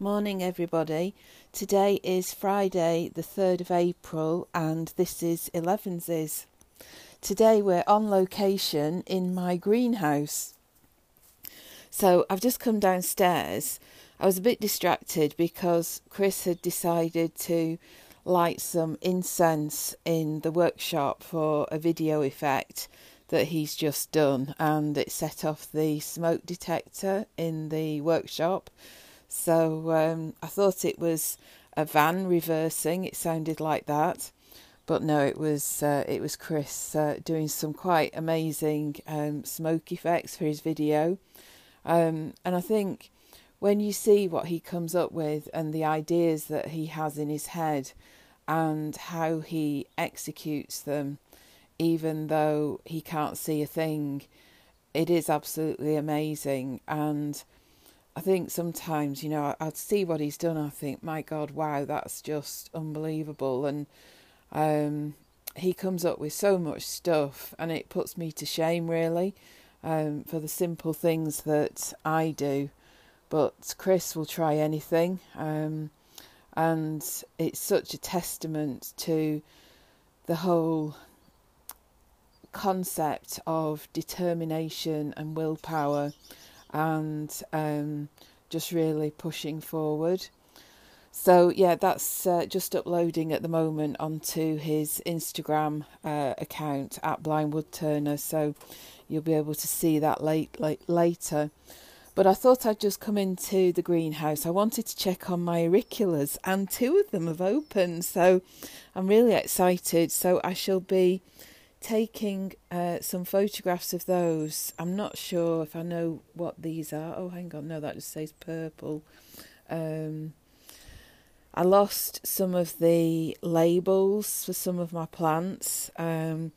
Morning, everybody. Today is Friday, the 3rd of April, and this is Elevens's. Today we're on location in my greenhouse. So I've just come downstairs. I was a bit distracted because Chris had decided to light some incense in the workshop for a video effect that he's just done, and it set off the smoke detector in the workshop so um, I thought it was a van reversing. It sounded like that, but no, it was uh, it was Chris uh, doing some quite amazing um, smoke effects for his video. Um, and I think when you see what he comes up with and the ideas that he has in his head and how he executes them, even though he can't see a thing, it is absolutely amazing. And I think sometimes, you know, I'd see what he's done. I think, my God, wow, that's just unbelievable. And um, he comes up with so much stuff, and it puts me to shame, really, um, for the simple things that I do. But Chris will try anything, um, and it's such a testament to the whole concept of determination and willpower and um, just really pushing forward. So yeah, that's uh, just uploading at the moment onto his Instagram uh, account at Blindwood Turner. So you'll be able to see that late, late later. But I thought I'd just come into the greenhouse. I wanted to check on my auriculas, and two of them have opened. So I'm really excited. So I shall be taking uh, some photographs of those. I'm not sure if I know what these are. Oh, hang on, no, that just says purple. Um, I lost some of the labels for some of my plants. Um,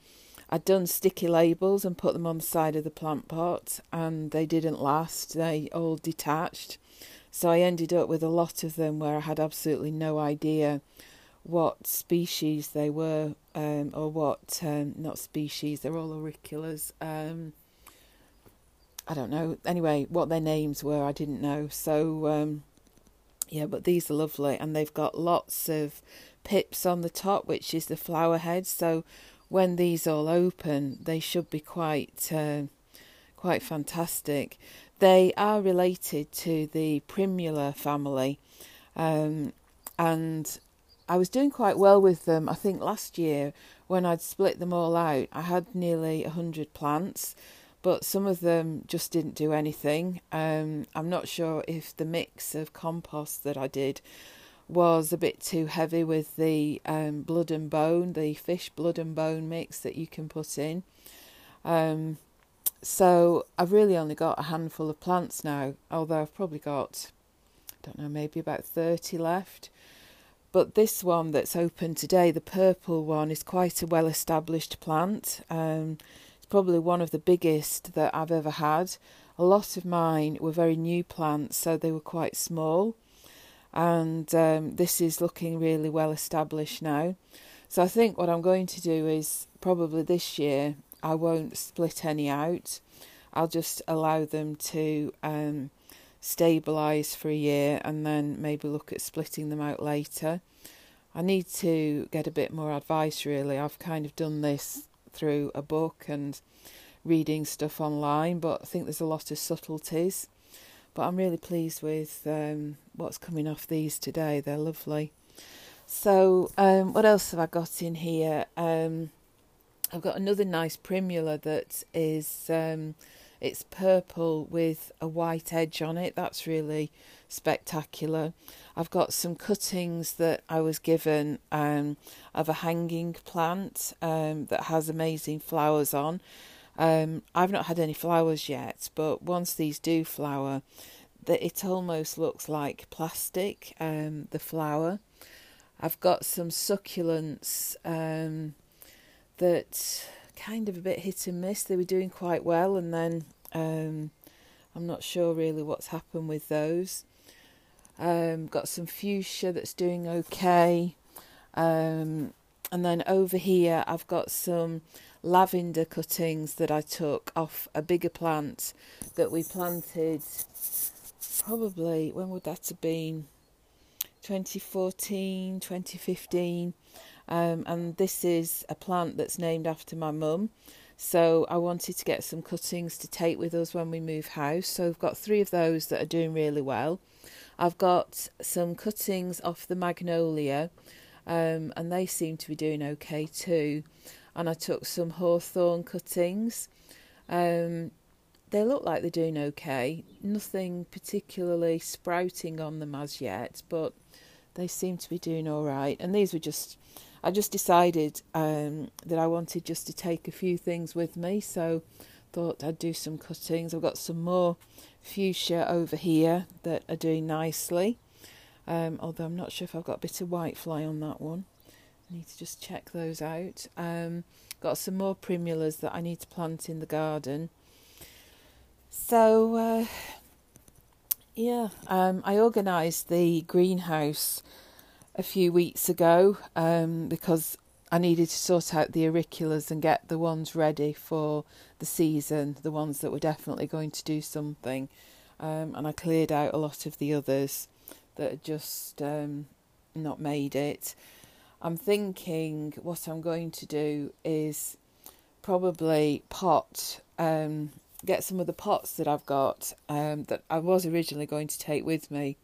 I'd done sticky labels and put them on the side of the plant pot, and they didn't last. They all detached. So I ended up with a lot of them where I had absolutely no idea what species they were, um, or what um, not species. They're all auriculas. Um, I don't know. Anyway, what their names were, I didn't know. So um, yeah, but these are lovely, and they've got lots of pips on the top, which is the flower head. So when these all open, they should be quite uh, quite fantastic. They are related to the Primula family, um, and I was doing quite well with them. I think last year when I'd split them all out, I had nearly a hundred plants, but some of them just didn't do anything. Um, I'm not sure if the mix of compost that I did was a bit too heavy with the um, blood and bone, the fish blood and bone mix that you can put in. Um, so I've really only got a handful of plants now, although I've probably got, I don't know, maybe about 30 left. But this one that's open today, the purple one, is quite a well established plant. Um, it's probably one of the biggest that I've ever had. A lot of mine were very new plants, so they were quite small. And um, this is looking really well established now. So I think what I'm going to do is probably this year I won't split any out. I'll just allow them to um, stabilise for a year and then maybe look at splitting them out later. I need to get a bit more advice really. I've kind of done this through a book and reading stuff online, but I think there's a lot of subtleties. But I'm really pleased with um, what's coming off these today. They're lovely. So, um, what else have I got in here? Um, I've got another nice primula that is um, it's purple with a white edge on it. That's really spectacular. I've got some cuttings that I was given um, of a hanging plant um, that has amazing flowers on. Um, I've not had any flowers yet, but once these do flower, that it almost looks like plastic. Um, the flower. I've got some succulents um, that kind of a bit hit and miss. They were doing quite well, and then um, I'm not sure really what's happened with those. Um, got some fuchsia that's doing okay. Um, and then over here, I've got some lavender cuttings that I took off a bigger plant that we planted probably when would that have been 2014 2015 um, and this is a plant that's named after my mum. So I wanted to get some cuttings to take with us when we move house. So I've got three of those that are doing really well. I've got some cuttings off the magnolia um, and they seem to be doing okay too. And I took some hawthorn cuttings. Um, they look like they're doing okay. Nothing particularly sprouting on them as yet, but they seem to be doing all right. And these were just, I just decided um, that I wanted just to take a few things with me, so thought I'd do some cuttings. I've got some more fuchsia over here that are doing nicely. Um, although I'm not sure if I've got a bit of white fly on that one. I need to just check those out. Um, got some more primulas that I need to plant in the garden. So, uh, yeah, um, I organised the greenhouse a few weeks ago um, because I needed to sort out the auriculas and get the ones ready for the season, the ones that were definitely going to do something. Um, and I cleared out a lot of the others that had just um, not made it. I'm thinking what I'm going to do is probably pot um, get some of the pots that I've got um, that I was originally going to take with me,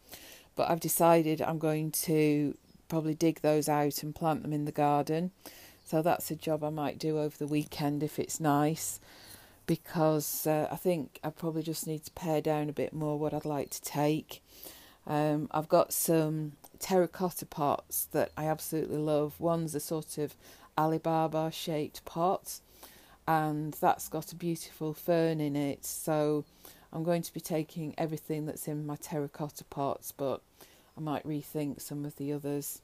but I've decided I'm going to probably dig those out and plant them in the garden. So that's a job I might do over the weekend if it's nice, because uh, I think I probably just need to pare down a bit more what I'd like to take. Um, I've got some terracotta pots that I absolutely love. One's a sort of Ali Baba shaped pot and that's got a beautiful fern in it. So I'm going to be taking everything that's in my terracotta pots, but I might rethink some of the others.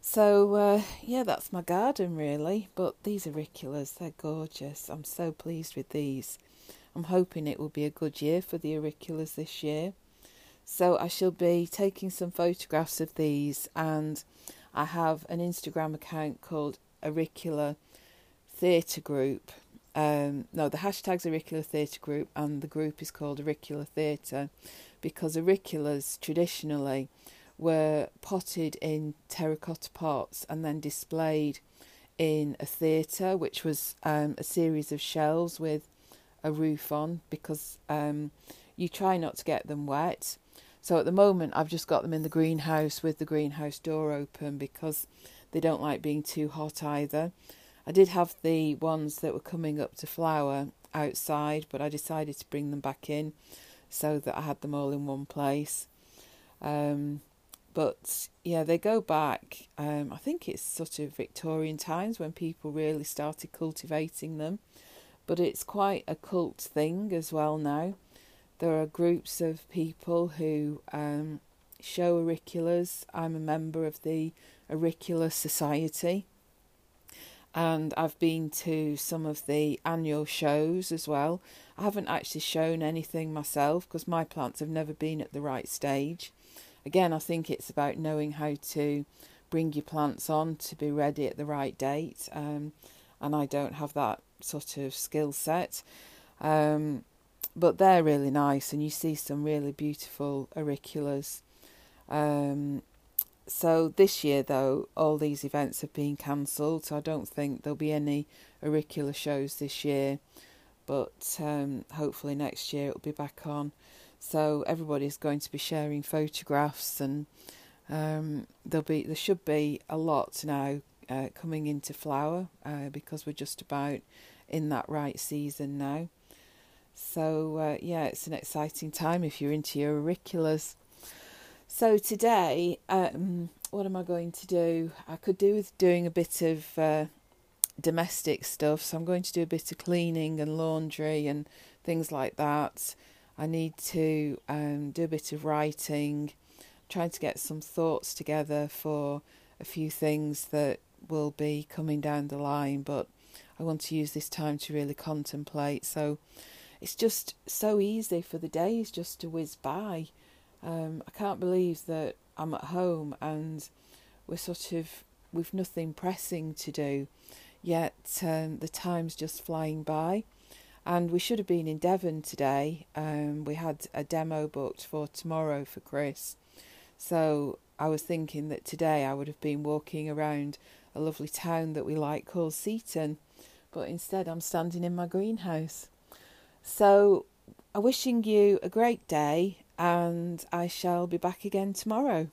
So uh, yeah, that's my garden really. But these auriculas, they're gorgeous. I'm so pleased with these. I'm hoping it will be a good year for the auriculas this year. So I shall be taking some photographs of these, and I have an Instagram account called Auricula theatre group. Um, no, the hashtag's Auricula Theatre Group, and the group is called Auricula Theatre because auriculas traditionally were potted in terracotta pots and then displayed in a theatre, which was um, a series of shelves with a roof on because um, you try not to get them wet. So at the moment, I've just got them in the greenhouse with the greenhouse door open because they don't like being too hot either. I did have the ones that were coming up to flower outside, but I decided to bring them back in so that I had them all in one place. Um, but yeah, they go back. Um, I think it's sort of Victorian times when people really started cultivating them, but it's quite a cult thing as well now. There are groups of people who um, show auriculas. I'm a member of the Auricula Society and I've been to some of the annual shows as well. I haven't actually shown anything myself because my plants have never been at the right stage. Again, I think it's about knowing how to bring your plants on to be ready at the right date, um, and I don't have that sort of skill set. Um, but they're really nice, and you see some really beautiful auriculas. Um, so this year, though, all these events have been cancelled, so I don't think there'll be any auricula shows this year. But um, hopefully next year it'll be back on. So everybody's going to be sharing photographs, and um, there'll be there should be a lot now uh, coming into flower uh, because we're just about in that right season now. So uh, yeah, it's an exciting time if you're into your auriculas. So today, um, what am I going to do? I could do with doing a bit of uh, domestic stuff, so I'm going to do a bit of cleaning and laundry and things like that. I need to um, do a bit of writing, trying to get some thoughts together for a few things that will be coming down the line, but I want to use this time to really contemplate. So it's just so easy for the days just to whiz by. Um, I can't believe that I'm at home and we're sort of with nothing pressing to do, yet um, the time's just flying by. and we should have been in Devon today. Um, we had a demo booked for tomorrow for Chris, so I was thinking that today I would have been walking around a lovely town that we like called Seaton, but instead I'm standing in my greenhouse. So, I'm wishing you a great day, and I shall be back again tomorrow.